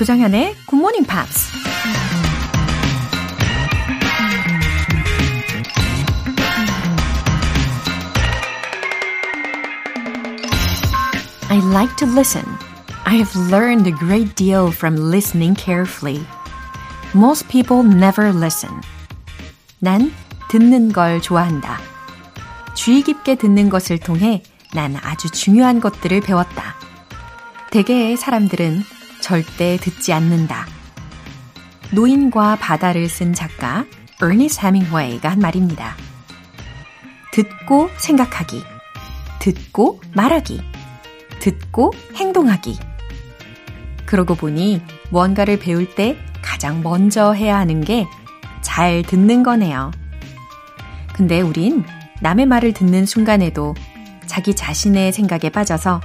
조장현의 Morning Pops. I like to listen. I have learned a great deal from listening carefully. Most people never listen. 난 듣는 걸 좋아한다. 주의 깊게 듣는 것을 통해 난 아주 중요한 것들을 배웠다. 대개의 사람들은 절대 듣지 않는다. 노인과 바다를 쓴 작가 에니스 해밍웨이가 한 말입니다. 듣고 생각하기, 듣고 말하기, 듣고 행동하기. 그러고 보니 뭔가를 배울 때 가장 먼저 해야 하는 게 잘 듣는 거네요. 근데 우린 남의 말을 듣는 순간에도 자기 자신의 생각에 빠져서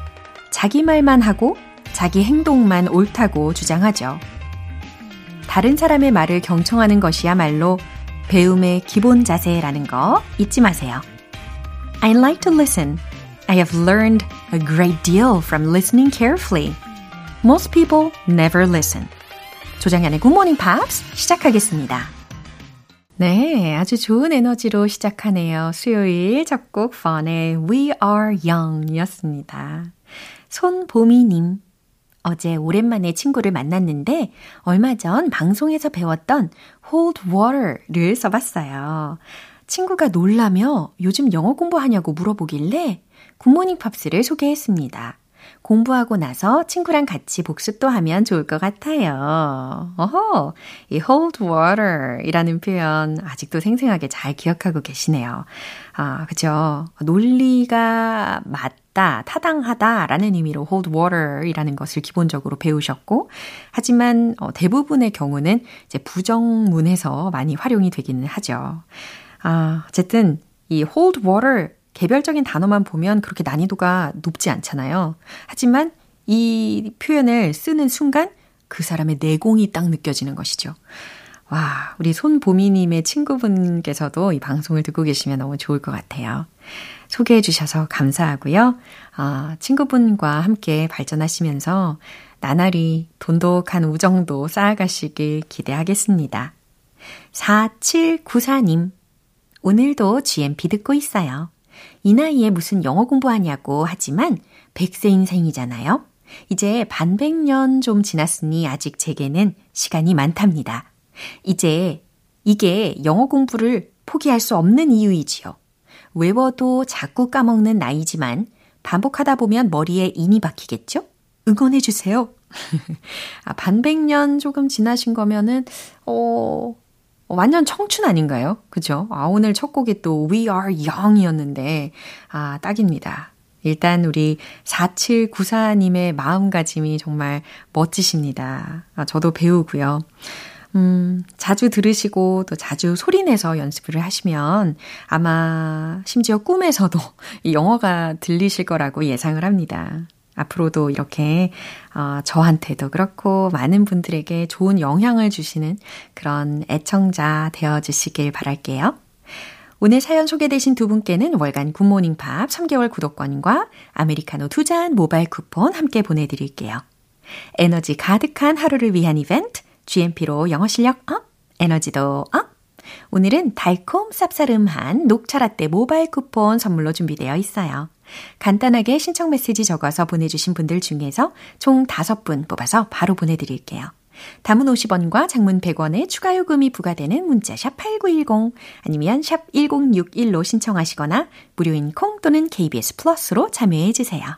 자기 말만 하고 자기 행동만 옳다고 주장하죠. 다른 사람의 말을 경청하는 것이야말로 배움의 기본 자세라는 거 잊지 마세요. I like to listen. I have learned a great deal from listening carefully. Most people never listen. 조장현의 Good Morning Pops 시작하겠습니다. 네, 아주 좋은 에너지로 시작하네요. 수요일 작곡 펀의 We Are Young 이었습니다. 손보미님. 어제 오랜만에 친구를 만났는데 얼마 전 방송에서 배웠던 hold water를 써봤어요. 친구가 놀라며 요즘 영어 공부하냐고 물어보길래 굿모닝 팝스를 소개했습니다. 공부하고 나서 친구랑 같이 복습 도 하면 좋을 것 같아요. 어허, 이 hold water 이라는 표현 아직도 생생하게 잘 기억하고 계시네요. 아, 그죠. 논리가 맞 다, 타당하다 라는 의미로 hold water 이라는 것을 기본적으로 배우셨고, 하지만 어, 대부분의 경우는 이제 부정문에서 많이 활용이 되기는 하죠. 아, 어쨌든 이 hold water 개별적인 단어만 보면 그렇게 난이도가 높지 않잖아요. 하지만 이 표현을 쓰는 순간 그 사람의 내공이 딱 느껴지는 것이죠. 와, 우리 손보미님의 친구분께서도 이 방송을 듣고 계시면 너무 좋을 것 같아요. 소개해 주셔서 감사하고요. 아, 친구분과 함께 발전하시면서 나날이 돈독한 우정도 쌓아가시길 기대하겠습니다. 4794님, 오늘도 GMP 듣고 있어요. 이 나이에 무슨 영어 공부하냐고 하지만 100세 인생이잖아요. 이제 반백년 좀 지났으니 아직 제게는 시간이 많답니다. 이제 이게 영어 공부를 포기할 수 없는 이유이지요. 외워도 자꾸 까먹는 나이지만 반복하다 보면 머리에 인이 박히겠죠? 응원해 주세요. 아, 반백년 조금 지나신 거면은, 어, 완전 청춘 아닌가요? 그죠? 아, 오늘 첫 곡이 또 We Are Young이었는데, 아, 딱입니다. 일단 우리 4794님의 마음가짐이 정말 멋지십니다. 아, 저도 배우고요. 음, 자주 들으시고 또 자주 소리내서 연습을 하시면 아마 심지어 꿈에서도 이 영어가 들리실 거라고 예상을 합니다. 앞으로도 이렇게 어, 저한테도 그렇고 많은 분들에게 좋은 영향을 주시는 그런 애청자 되어 주시길 바랄게요. 오늘 사연 소개되신 두 분께는 월간 굿모닝 팝 3개월 구독권과 아메리카노 두 잔 모바일 쿠폰 함께 보내드릴게요. 에너지 가득한 하루를 위한 이벤트 GMP로 영어 실력 up, 에너지도 up. 오늘은 달콤 쌉싸름한 녹차 라떼 모바일 쿠폰 선물로 준비되어 있어요. 간단하게 신청 메시지 적어서 보내주신 분들 중에서 총 5분 뽑아서 바로 보내드릴게요. 단문 50원과 장문 100원의 추가 요금이 부과되는 문자 샵 8910 아니면 샵 1061로 신청하시거나 무료인 콩 또는 KBS 플러스로 참여해 주세요.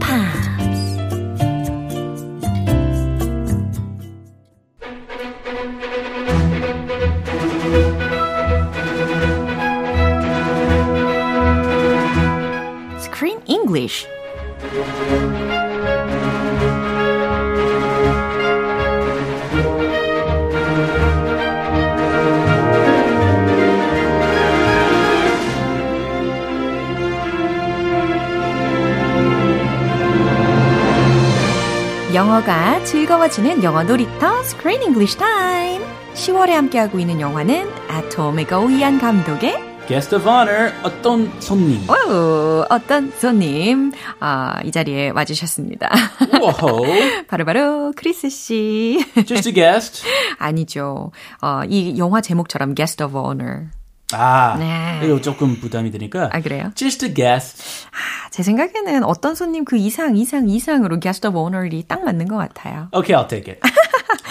영어가 즐거워지는 영어 놀이터 Screen English Time. 10월에 함께하고 있는 영화는 아토미가 오이안 감독의 Guest of honor, 어떤 손님. 오, 어떤 손님 아, 이 자리에 와주셨습니다. Whoa. 바로 바로 크리스 씨. Just a guest. 아니죠. 어, 이 영화 제목처럼 Guest of Honor. 아, 네. 이거 조금 부담이 되니까. 아, 그래요? Just a guest. 아, 제 생각에는 어떤 손님 그 이상, 이상, 이상으로 Guest of Honor이 딱 맞는 것 같아요. Okay, I'll take it.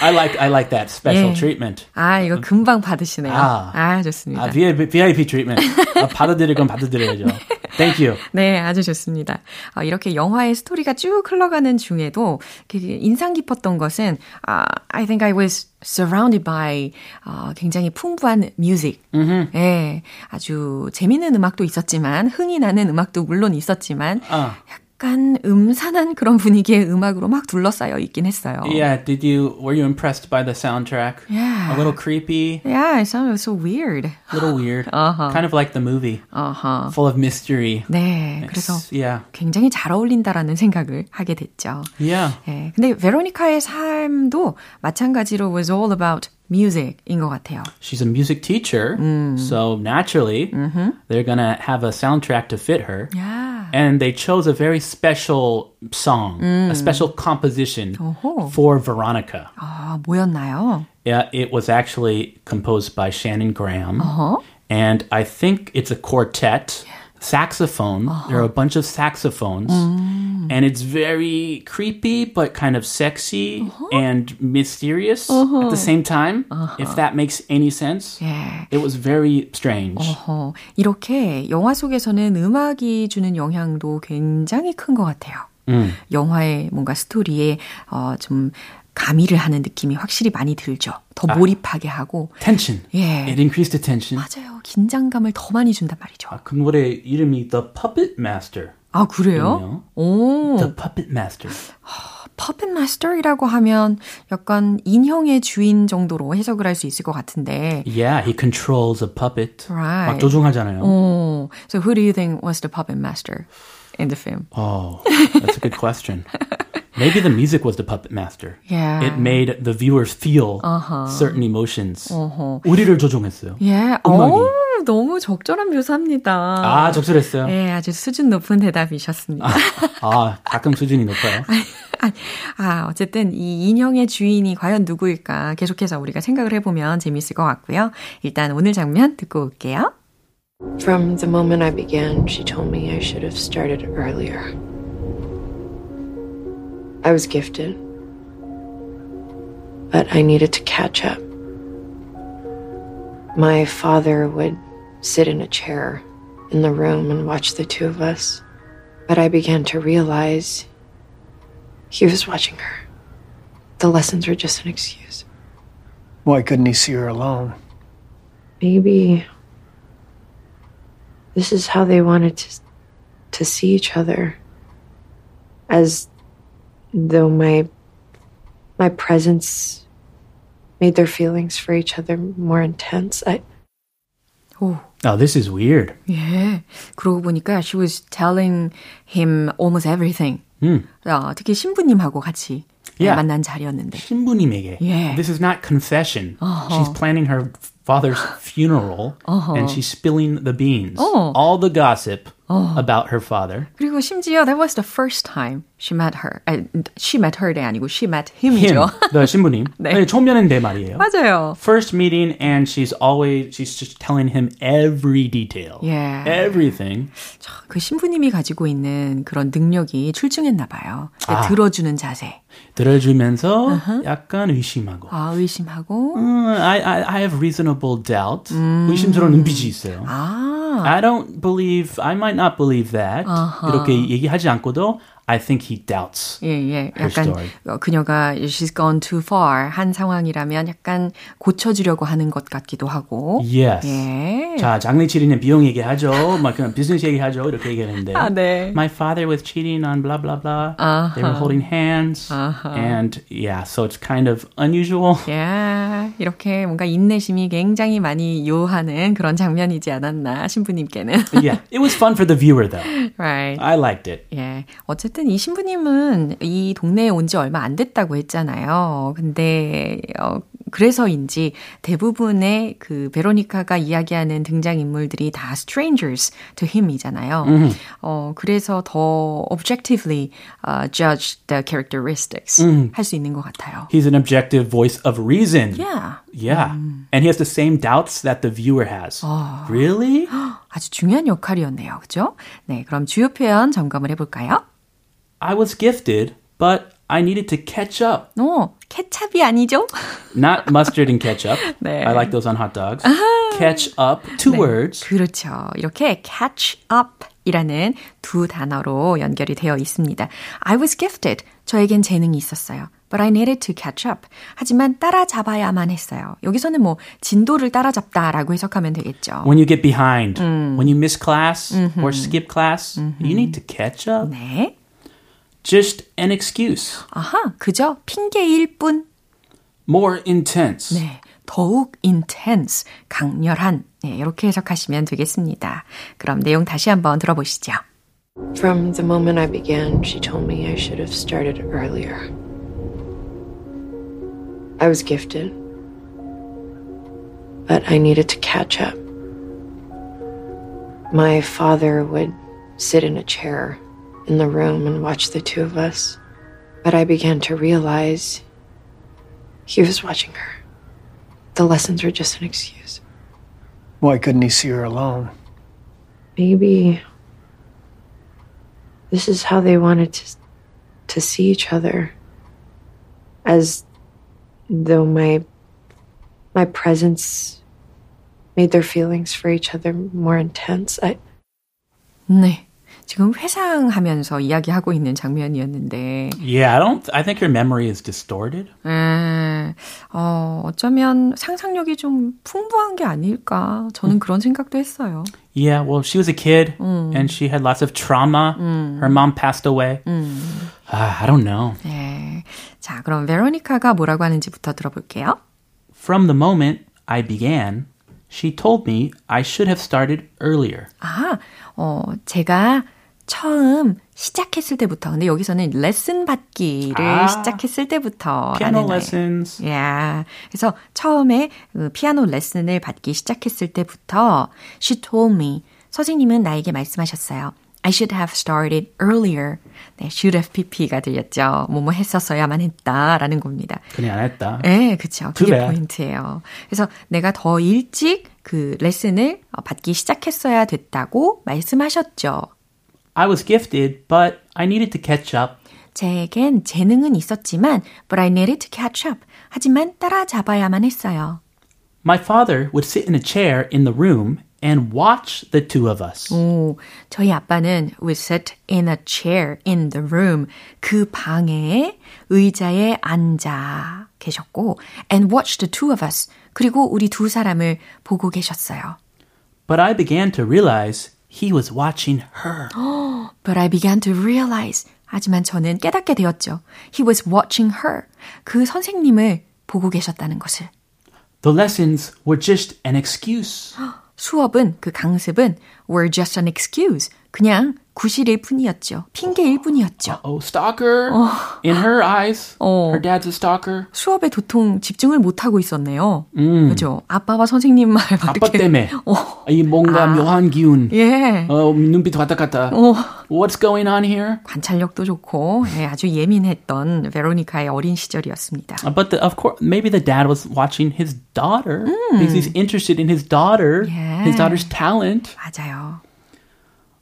I like I like that special 예. treatment. 아, 이거 금방 받으시네요. 아, 아. 좋습니다. 아, VIP, VIP treatment. 아, 받아들일 건 받아들여야죠. Thank you. 네, 아주 좋습니다. 어, 이렇게 영화의 스토리가 쭉 흘러가는 중에도 그 인상 깊었던 것은 아, I think I was surrounded by 어, 굉장히 풍부한 뮤직. 예, 아주 재밌는 음악도 있었지만 흥이 나는 음악도 물론 있었지만 아. 약간 음산한 그런 분위기의 음악으로 막 둘러싸여 있긴 했어요. Yeah, did you were you impressed by the soundtrack? Yeah. A little creepy, Yeah, it sounded so weird. a little weird. Uh-huh. Kind of like the movie. 어허. Full of mystery. 네, 그래서 It's- yeah. 굉장히 잘 어울린다라는 생각을 하게 됐죠. Yeah. 예, 근데 베로니카의 삶도 마찬가지로 was all about music인 것 같아요. She's a music teacher, so naturally they're gonna have a soundtrack to fit her. 야, And they chose a very special song, a special composition 어허. for Veronica. 아, 뭐였나요? Yeah, it was actually composed by Shannon Graham. 어허. And I think it's a quartet, Saxophone. There are a bunch of saxophones. And it's very creepy, but kind of sexy and mysterious at the same time, if that makes any sense. 예. It was very strange. 어, 이렇게 영화 속에서는 음악이 주는 영향도 굉장히 큰 것 같아요. 음. 영화의 뭔가 스토리에 어, 좀 가미를 하는 느낌이 확실히 많이 들죠. 더 몰입하게 하고 Tension. 예. It increased the tension. 맞아요. 긴장감을 더 많이 준단 말이죠. 아, 그 노래 이름이 The Puppet Master. 아, 그래요? 오, The Puppet Master. 퍼펫 마스터이라고 하면 약간 인형의 주인 정도로 해석을 할 수 있을 것 같은데. Yeah, he controls a puppet. Right. 막 조종하잖아요. 오, so who do you think was the puppet master in the film? Oh, that's a good question. Maybe the music was the puppet master. Yeah. It made the viewers feel certain emotions. 우리를 조종했어요. 예, 음악이. 오, 너무 적절한 묘사입니다. 아, 적절했어요. 예, 아주 수준 높은 대답이셨습니다. 아, 가끔 수준이 높아요. 아, 어쨌든 이 인형의 주인이 과연 누구일까 계속해서 우리가 생각을 해보면 재밌을 것 같고요. 일단 오늘 장면 듣고 올게요. From the moment I began, she told me I should have started earlier. I was gifted, but I needed to catch up. My father would sit in a chair in the room and watch the two of us, but I began to realize he was watching her. The lessons were just an excuse. Why couldn't he see her alone? maybe this is how they wanted to to see each other as though my my presence made their feelings for each other more intense i 오, Oh, this is weird. 예. 그러고 보니까 she was telling him almost everything. 음. 어, 특히 신부님하고 같이 Yeah. 만난 자리였는데. 신부님에게. Yeah. This is not confession. She's planning her father's funeral and she's spilling the beans. Oh. All the gossip about her father. 그리고 심지어 that was the first time she met her. 아니, she met her가 아니고 she met Him, him이죠. the 신부님. 네. 네, 처음 내 말이에요. 맞아요. First meeting and she's always she's just telling him every detail. Yeah. Everything. 그 신부님이 가지고 있는 그런 능력이 출중했나 봐요. 아. 들어주는 자세. 들어주면서 약간 의심하고. 아, 의심하고. 음, I, I, I have reasonable doubt. 의심스러운 눈빛이 있어요. 아, I don't believe, I might not believe that. 이렇게 얘기하지 않고도 I think he doubts. 예, 예. Her 약간 story. 어, 그녀가 she's gone too far 한 상황이라면 약간 고쳐주려고 하는 것 같기도 하고. Yes. 예. 자, 장례 치르는 비용 얘기하죠. 막 그냥 비즈니스 얘기하죠. 이렇게 얘기하는데. 아, 네. My father was cheating on blah blah blah. They were holding hands. And yeah, so it's kind of unusual. 예, 이렇게 뭔가 인내심이 굉장히 많이 요하는 그런 장면이지 않았나 신부님께는. yeah, it was fun for the viewer though. right. I liked it. 예, 어쨌든 어쨌든 이 신부님은 이 동네에 온 지 얼마 안 됐다고 했잖아요. 근데, 어, 그래서인지 대부분의 그 베로니카가 이야기하는 등장인물들이 다 strangers to him이잖아요. Mm-hmm. 어, 그래서 더 objectively uh, judge the characteristics Mm. 할수 있는 것 같아요. He's an objective voice of reason. Yeah. Yeah. And he has the same doubts that the viewer has. Really? 아주 중요한 역할이었네요. 그죠? 네, 그럼 주요 표현 점검을 해볼까요? I was gifted, but I needed to catch up. 어, 케찹이 아니죠? Not mustard and ketchup. 네. I like those on hot dogs. Catch up, two words. 그렇죠. 이렇게 catch up 이라는 두 단어로 연결이 되어 있습니다. I was gifted. 저에겐 재능이 있었어요. But I needed to catch up. 하지만 따라잡아야만 했어요. 여기서는 뭐 진도를 따라잡다라고 해석하면 되겠죠. When you get behind, when you miss class or skip class, you need to catch up. 네. Just an excuse. 아하, 그저 핑계일 뿐. More intense. 네. 더욱 intense, 강렬한. 네, 이렇게 해석하시면 되겠습니다. 그럼 내용 다시 한번 들어보시죠. From the moment I began, she told me I should have started earlier. I was gifted, but I needed to catch up. My father would sit in a chair in the room and watch the two of us, but I began to realize he was watching her. The lessons were just an excuse. Why couldn't he see her alone? Maybe this is how they wanted to to see each other as though my my presence made their feelings for each other more intense. I 네. 지금 회상하면서 이야기하고 있는 장면이었는데, Yeah, I don't. I think your memory is distorted. 음, 어, 어쩌면 상상력이 좀 풍부한 게 아닐까. 저는 그런 생각도 했어요. Yeah, well, she was a kid and she had lots of trauma. Her mom passed away. Ah, I don't know. 네. 자, 그럼 베로니카가 뭐라고 하는지부터 들어볼게요. From the moment I began, she told me I should have started earlier. 아, 어, 제가 처음 시작했을 때부터, 근데 여기서는 레슨 받기를 아. 시작했을 때부터. 말. lessons. 야, 그래서 처음에 그 피아노 레슨을 받기 시작했을 때부터 she told me 선생님은 나에게 말씀하셨어요. I should have started earlier. 네, should have pp가 들렸죠. 뭐뭐 했었어야만 했다라는 겁니다. 그냥 안 했다. 네, 그쵸. Too 그게 bad. 포인트예요. 그래서 내가 더 일찍 그 레슨을 어, 받기 시작했어야 됐다고 말씀하셨죠. I was gifted, but I needed to catch up. 제겐 재능은 있었지만, but I needed to catch up. 하지만 따라잡아야만 했어요. My father would sit in a chair in the room and watch the two of us. 오, 저희 아빠는 would sit in a chair in the room. 그 방에 의자에 앉아 계셨고, and watch the two of us. 그리고 우리 두 사람을 보고 계셨어요. But I began to realize he was watching her. But I began to realize. 하지만 저는 깨닫게 되었죠. He was watching her. 그 선생님을 보고 계셨다는 것을. The lessons were just an excuse. 수업은, 그 강습은 were just an excuse. 그냥 구실일 뿐이었죠. 핑계일 뿐이었죠. Oh, stalker. In her eyes, 어. her dad's a stalker. 수업에 도통 집중을 못 하고 있었네요. 그죠? 아빠와 선생님 말막 아빠. 때문에. 어, 이 뭔가 묘한 기운. 예. 어, 눈빛 왔다 갔다. 어, What's going on here? 관찰력도 좋고 예, 아주 예민했던 베로니카의 어린 시절이었습니다. Uh, But the, of course, maybe the dad was watching his daughter because he's interested in his daughter, Yeah. his daughter's talent. 맞아요.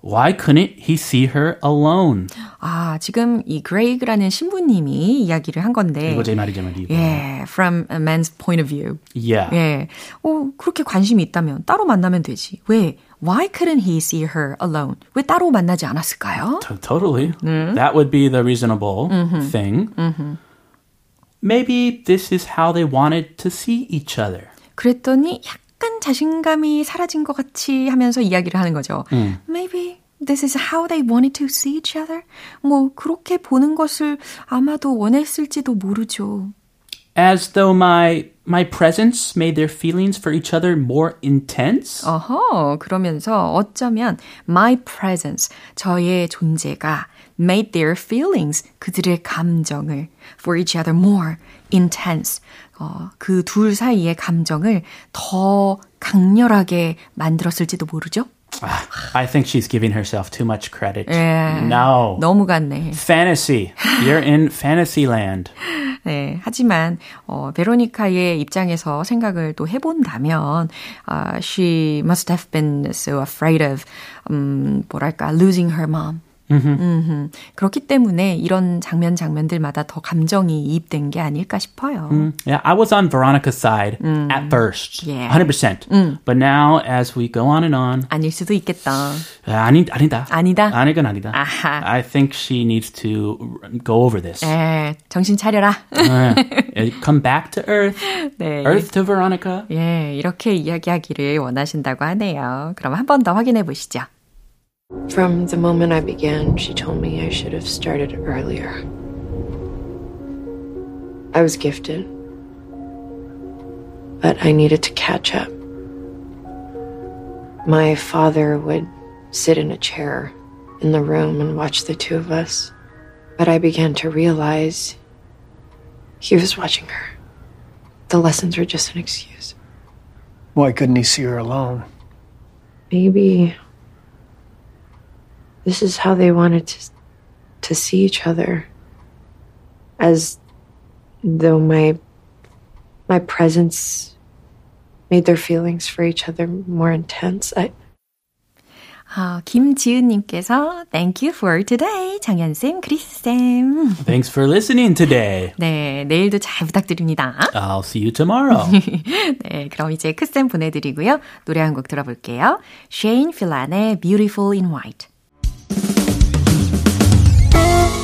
Why couldn't he see her alone? 아, 지금 이 그레이그라는 신부님이 이야기를 한 건데. 이거 제 말이 제 말이. 예, from a man's point of view. Yeah. 예. 어, 그렇게 관심이 있다면 따로 만나면 되지. 왜? Why couldn't he see her alone? 왜 따로 만나지 않았을까요? Totally. That would be the reasonable thing. Maybe this is how they wanted to see each other. 그랬더니 약간 자신감이 사라진 것 같이 하면서 이야기를 하는 거죠. Maybe this is how they wanted to see each other. 뭐 그렇게 보는 것을 아마도 원했을지도 모르죠. as though my my presence made their feelings for each other more intense. 어허, 그러면서 어쩌면 my presence, 저의 존재가 made their feelings, 그들의 감정을 for each other more intense, 어, 그 둘 사이의 감정을 더 강렬하게 만들었을지도 모르죠? I think she's giving herself too much credit. 예, No. 너무 같네. Fantasy. You're in fantasy land. 네, 하지만 어, 베로니카의 입장에서 생각을 또 해본다면 uh, she must have been so afraid of 음, 뭐랄까 losing her mom. 음흠. 그렇기 때문에 이런 장면 장면들마다 더 감정이 이입된 게 아닐까 싶어요. Yeah, I was on Veronica's side at first. Yeah. 100%. But now as we go on and on, 아닐 수도 있겠다. 아니, 아니다. 아니다? 아니건 아니다. 아하. I think she needs to go over this. 에, 정신 차려라. 네. Come back to earth. 네. Earth to Veronica. 예, 이렇게 이야기하기를 원하신다고 하네요. 그럼 한 번 더 확인해 보시죠. From the moment I began, she told me I should have started earlier. I was gifted, but I needed to catch up. My father would sit in a chair in the room and watch the two of us, but I began to realize he was watching her. The lessons were just an excuse. Why couldn't he see her alone? Maybe this is how they wanted to to see each other as though my my presence made their feelings for each other more intense. I 아, 김지은님께서 Thank you for today. 장현쌤, 크리스쌤. Thanks for listening today. 네, 내일도 잘 부탁드립니다. I'll see you tomorrow. 네, 그럼 이제 크쌤 보내드리고요. 노래 한 곡 들어볼게요. Shane Fillan의 Beautiful in White.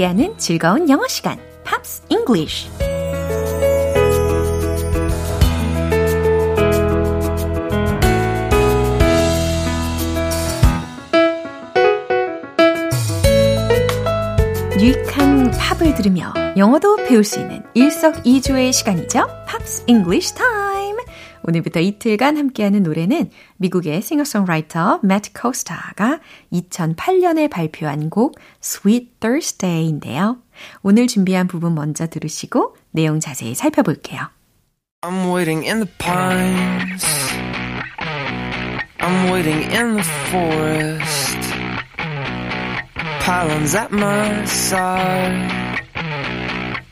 함께하는 즐거운 영어 시간, Pops English. 유익한 팝을 들으며 영어도 배울 수 있는 일석이조의 시간이죠. Pops English time. 오늘부터 이틀간 함께하는 노래는 미국의 싱어송라이터 매트 코스타가 2008년에 발표한 곡 Sweet Thursday인데요. 오늘 준비한 부분 먼저 들으시고 내용 자세히 살펴볼게요. I'm waiting in the pines. I'm waiting in the forest. Pylons at my side.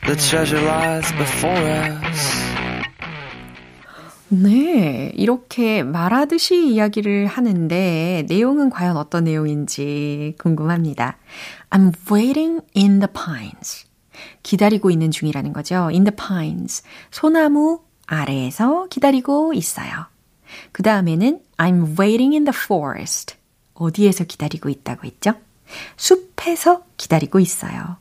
The treasure lies before us. 네, 이렇게 말하듯이 이야기를 하는데 내용은 과연 어떤 내용인지 궁금합니다. I'm waiting in the pines. 기다리고 있는 중이라는 거죠. In the pines. 소나무 아래에서 기다리고 있어요. 그 다음에는 I'm waiting in the forest. 어디에서 기다리고 있다고 했죠? 숲에서 기다리고 있어요.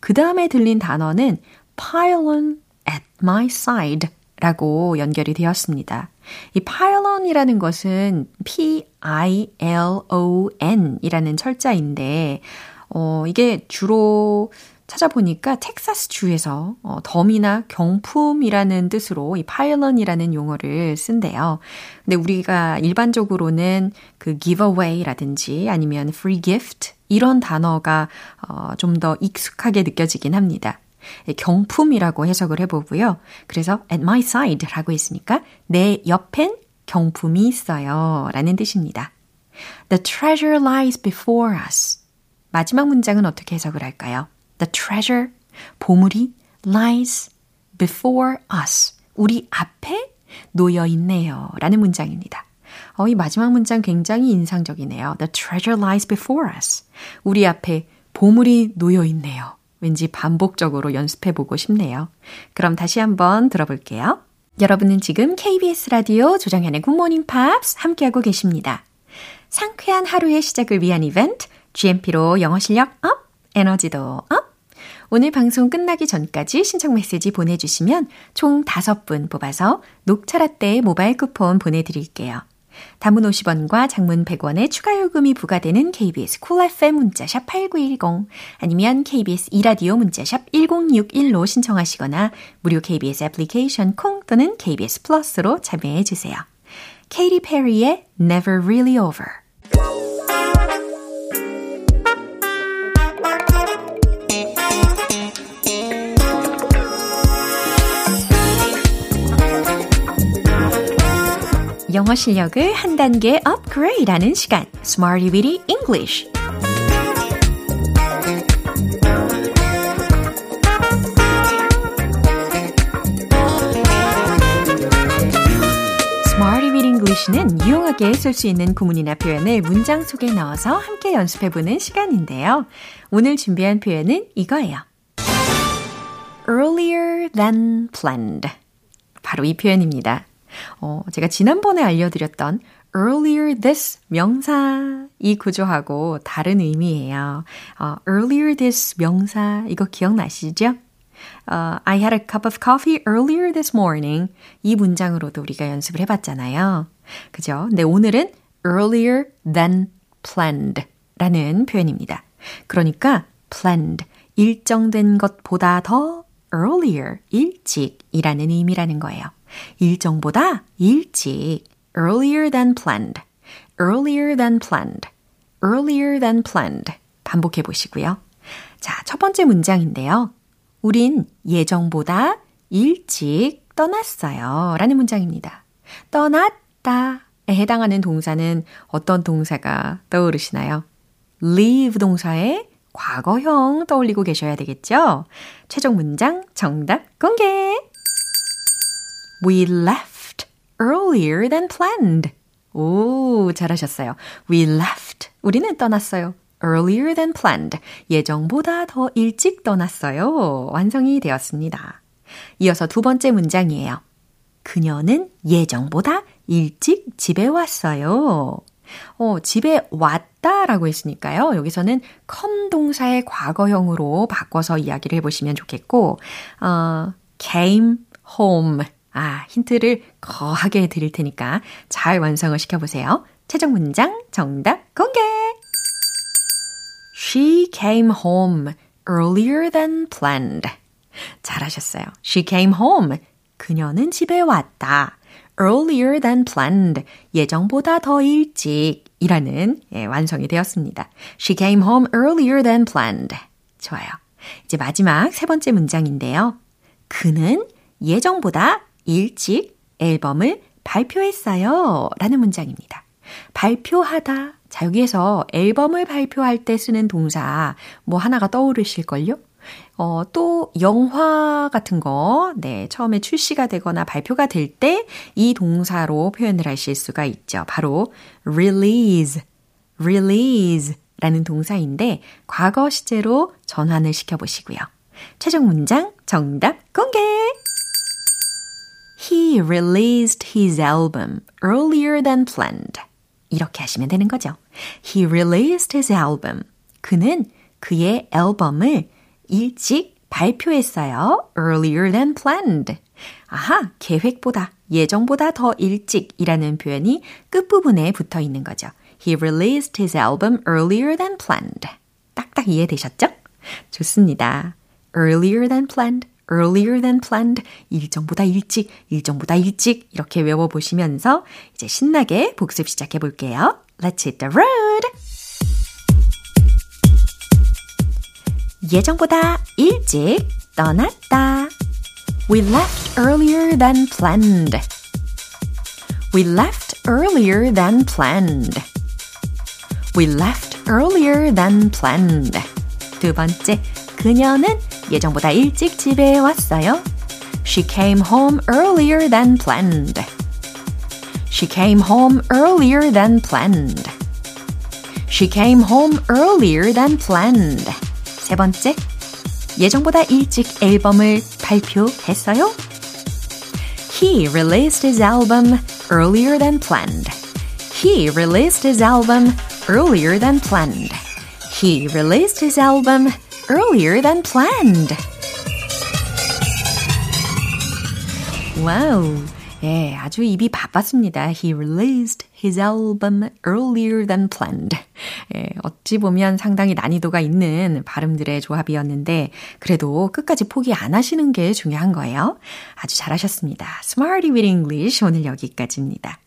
그 다음에 들린 단어는 pylon at my side 라고 연결이 되었습니다. 이 pylon이라는 것은 P-I-L-O-N 이라는 철자인데, 어, 이게 주로 찾아보니까 텍사스 주에서 어, 덤이나 경품이라는 뜻으로 이 파일런이라는 용어를 쓴대요. 근데 우리가 일반적으로는 그 giveaway라든지 아니면 free gift 이런 단어가 어, 좀 더 익숙하게 느껴지긴 합니다. 경품이라고 해석을 해보고요. 그래서 at my side라고 했으니까 내 옆엔 경품이 있어요. 라는 뜻입니다. The treasure lies before us. 마지막 문장은 어떻게 해석을 할까요? The treasure, 보물이 lies before us. 우리 앞에 놓여 있네요. 라는 문장입니다. 어, 이 마지막 문장 굉장히 인상적이네요. The treasure lies before us. 우리 앞에 보물이 놓여 있네요. 왠지 반복적으로 연습해보고 싶네요. 그럼 다시 한번 들어볼게요. 여러분은 지금 KBS 라디오 조정현의 굿모닝 팝스 함께하고 계십니다. 상쾌한 하루의 시작을 위한 이벤트, GMP로 영어 실력 up, 에너지도 up! 오늘 방송 끝나기 전까지 신청 메시지 보내주시면 총 5분 뽑아서 녹차라떼 모바일 쿠폰 보내드릴게요. 단문 50원과 장문 100원의 추가 요금이 부과되는 KBS Cool FM 문자샵 8910 아니면 KBS 이라디오 문자샵 1061로 신청하시거나 무료 KBS 애플리케이션 콩 또는 KBS 플러스로 참여해 주세요. 케이리 페리의 Never Really Over 영어 실력을 한 단계 업그레이드 하는 시간 Smarty Weedy English English는 유용하게 쓸 수 있는 구문이나 표현을 문장 속에 넣어서 함께 연습해보는 시간인데요. 오늘 준비한 표현은 이거예요. earlier than planned. 바로 이 표현입니다. 어, 제가 지난번에 알려드렸던 earlier this 명사 이 구조하고 다른 의미예요. 어, earlier this 명사 이거 기억나시죠? Uh, I had a cup of coffee earlier this morning. 이 문장으로도 우리가 연습을 해봤잖아요. 그죠? 근데 오늘은 earlier than planned 라는 표현입니다. 그러니까 planned, 일정된 것보다 더 earlier, 일찍이라는 의미라는 거예요. 일정보다 일찍 earlier than planned, earlier than planned, earlier than planned 반복해 보시고요. 자, 첫 번째 문장인데요. 우린 예정보다 일찍 떠났어요. 라는 문장입니다. 떠났다 에 해당하는 동사는 어떤 동사가 떠오르시나요? leave 동사의 과거형 떠올리고 계셔야 되겠죠? 최종 문장 정답 공개! We left earlier than planned. 오, 잘하셨어요. We left. 우리는 떠났어요. earlier than planned. 예정보다 더 일찍 떠났어요. 완성이 되었습니다. 이어서 두 번째 문장이에요. 그녀는 예정보다 일찍 집에 왔어요. 어, 집에 왔다 라고 했으니까요. 여기서는 come 동사의 과거형으로 바꿔서 이야기를 해보시면 좋겠고, 어, came home. 아, 힌트를 거하게 드릴 테니까 잘 완성을 시켜보세요. 최종 문장 정답 공개! She came home earlier than planned. 잘하셨어요. She came home. 그녀는 집에 왔다. earlier than planned. 예정보다 더 일찍. 이라는 예, 완성이 되었습니다. She came home earlier than planned. 좋아요. 이제 마지막 세 번째 문장인데요. 그는 예정보다 일찍 앨범을 발표했어요. 라는 문장입니다. 발표하다. 자, 여기에서 앨범을 발표할 때 쓰는 동사 뭐 하나가 떠오르실걸요? 어, 또 영화 같은 거, 네, 처음에 출시가 되거나 발표가 될 때 이 동사로 표현을 하실 수가 있죠. 바로 release, release 라는 동사인데 과거 시제로 전환을 시켜보시고요. 최종 문장 정답 공개! He released his album earlier than planned. 이렇게 하시면 되는 거죠. He released his album. 그는 그의 앨범을 일찍 발표했어요. earlier than planned. 아하, 계획보다, 예정보다 더 일찍이라는 표현이 끝부분에 붙어 있는 거죠. He released his album earlier than planned. 딱딱 이해되셨죠? 좋습니다. earlier than planned. Earlier than planned, 일정보다 일찍, 일정보다 일찍 이렇게 외워보시면서 이제 신나게 복습 시작해 볼게요. Let's hit the road! 예정보다 일찍 떠났다. We left earlier than planned. We left earlier than planned. We left earlier than planned. 두 번째, 그녀는 예정보다 일찍 집에 왔어요. She came home earlier than planned. She came home earlier than planned. She came home earlier than planned. 세 번째, 예정보다 일찍 앨범을 발표했어요. He released his album earlier than planned. He released his album earlier than planned. He released his album earlier than planned. 와우. 예, 아주 입이 바빴습니다. He released his album earlier than planned. 예, 어찌 보면 상당히 난이도가 있는 발음들의 조합이었는데, 그래도 끝까지 포기 안 하시는 게 중요한 거예요. 아주 잘하셨습니다. Smarty with English 오늘 여기까지입니다.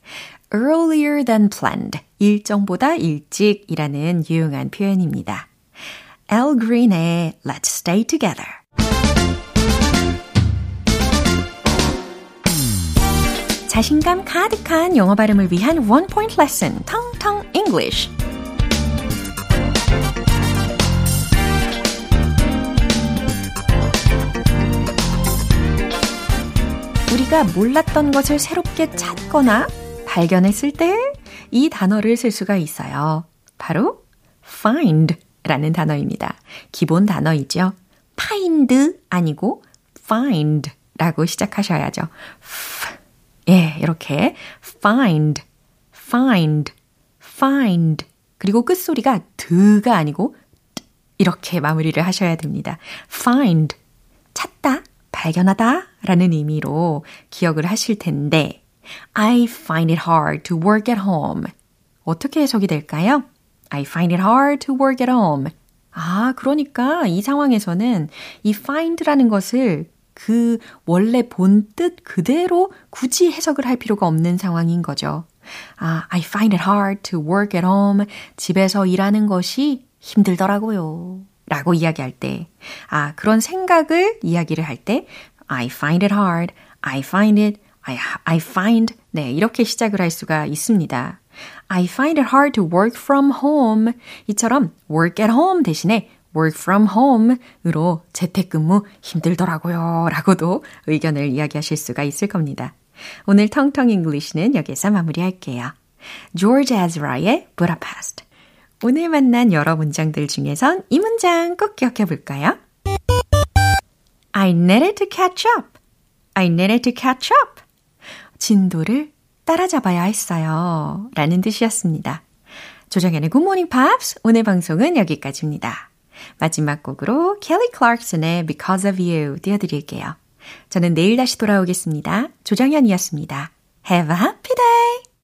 earlier than planned. 일정보다 일찍이라는 유용한 표현입니다. Al Green의 Let's Stay Together. 자신감 가득한 영어 발음을 위한 원 포인트 레슨, 텅텅 English. 우리가 몰랐던 것을 새롭게 찾거나 발견했을 때 이 단어를 쓸 수가 있어요. 바로 find 라는 단어입니다. 기본 단어이죠. find 아니고 find 라고 시작하셔야죠. 예, 이렇게 find, find, find. 그리고 끝소리가 드가 아니고 이렇게 마무리를 하셔야 됩니다. find, 찾다, 발견하다 라는 의미로 기억을 하실 텐데 I find it hard to work at home. 어떻게 해석이 될까요? I find it hard to work at home. 아, 그러니까 이 상황에서는 이 find라는 것을 그 원래 본 뜻 그대로 굳이 해석을 할 필요가 없는 상황인 거죠. 아, I find it hard to work at home. 집에서 일하는 것이 힘들더라고요. 라고 이야기할 때, 아, 그런 생각을 이야기를 할 때, I find it hard, I find it, I, I find, 네, 이렇게 시작을 할 수가 있습니다. I find it hard to work from home. 이처럼 work at home 대신에 work from home으로 재택근무 힘들더라고요. 라고도 의견을 이야기하실 수가 있을 겁니다. 오늘 통통 English는 여기서 마무리할게요. George Ezra의 Budapest. 오늘 만난 여러 문장들 중에선 이 문장 꼭 기억해 볼까요? I needed to catch up. I needed to catch up. 진도를 따라잡아야 했어요. 라는 뜻이었습니다. 조정현의 Morning Pops 오늘 방송은 여기까지입니다. 마지막 곡으로 켈리 클락슨의 Because of You 띄워드릴게요. 저는 내일 다시 돌아오겠습니다. 조정현이었습니다. Have a happy day!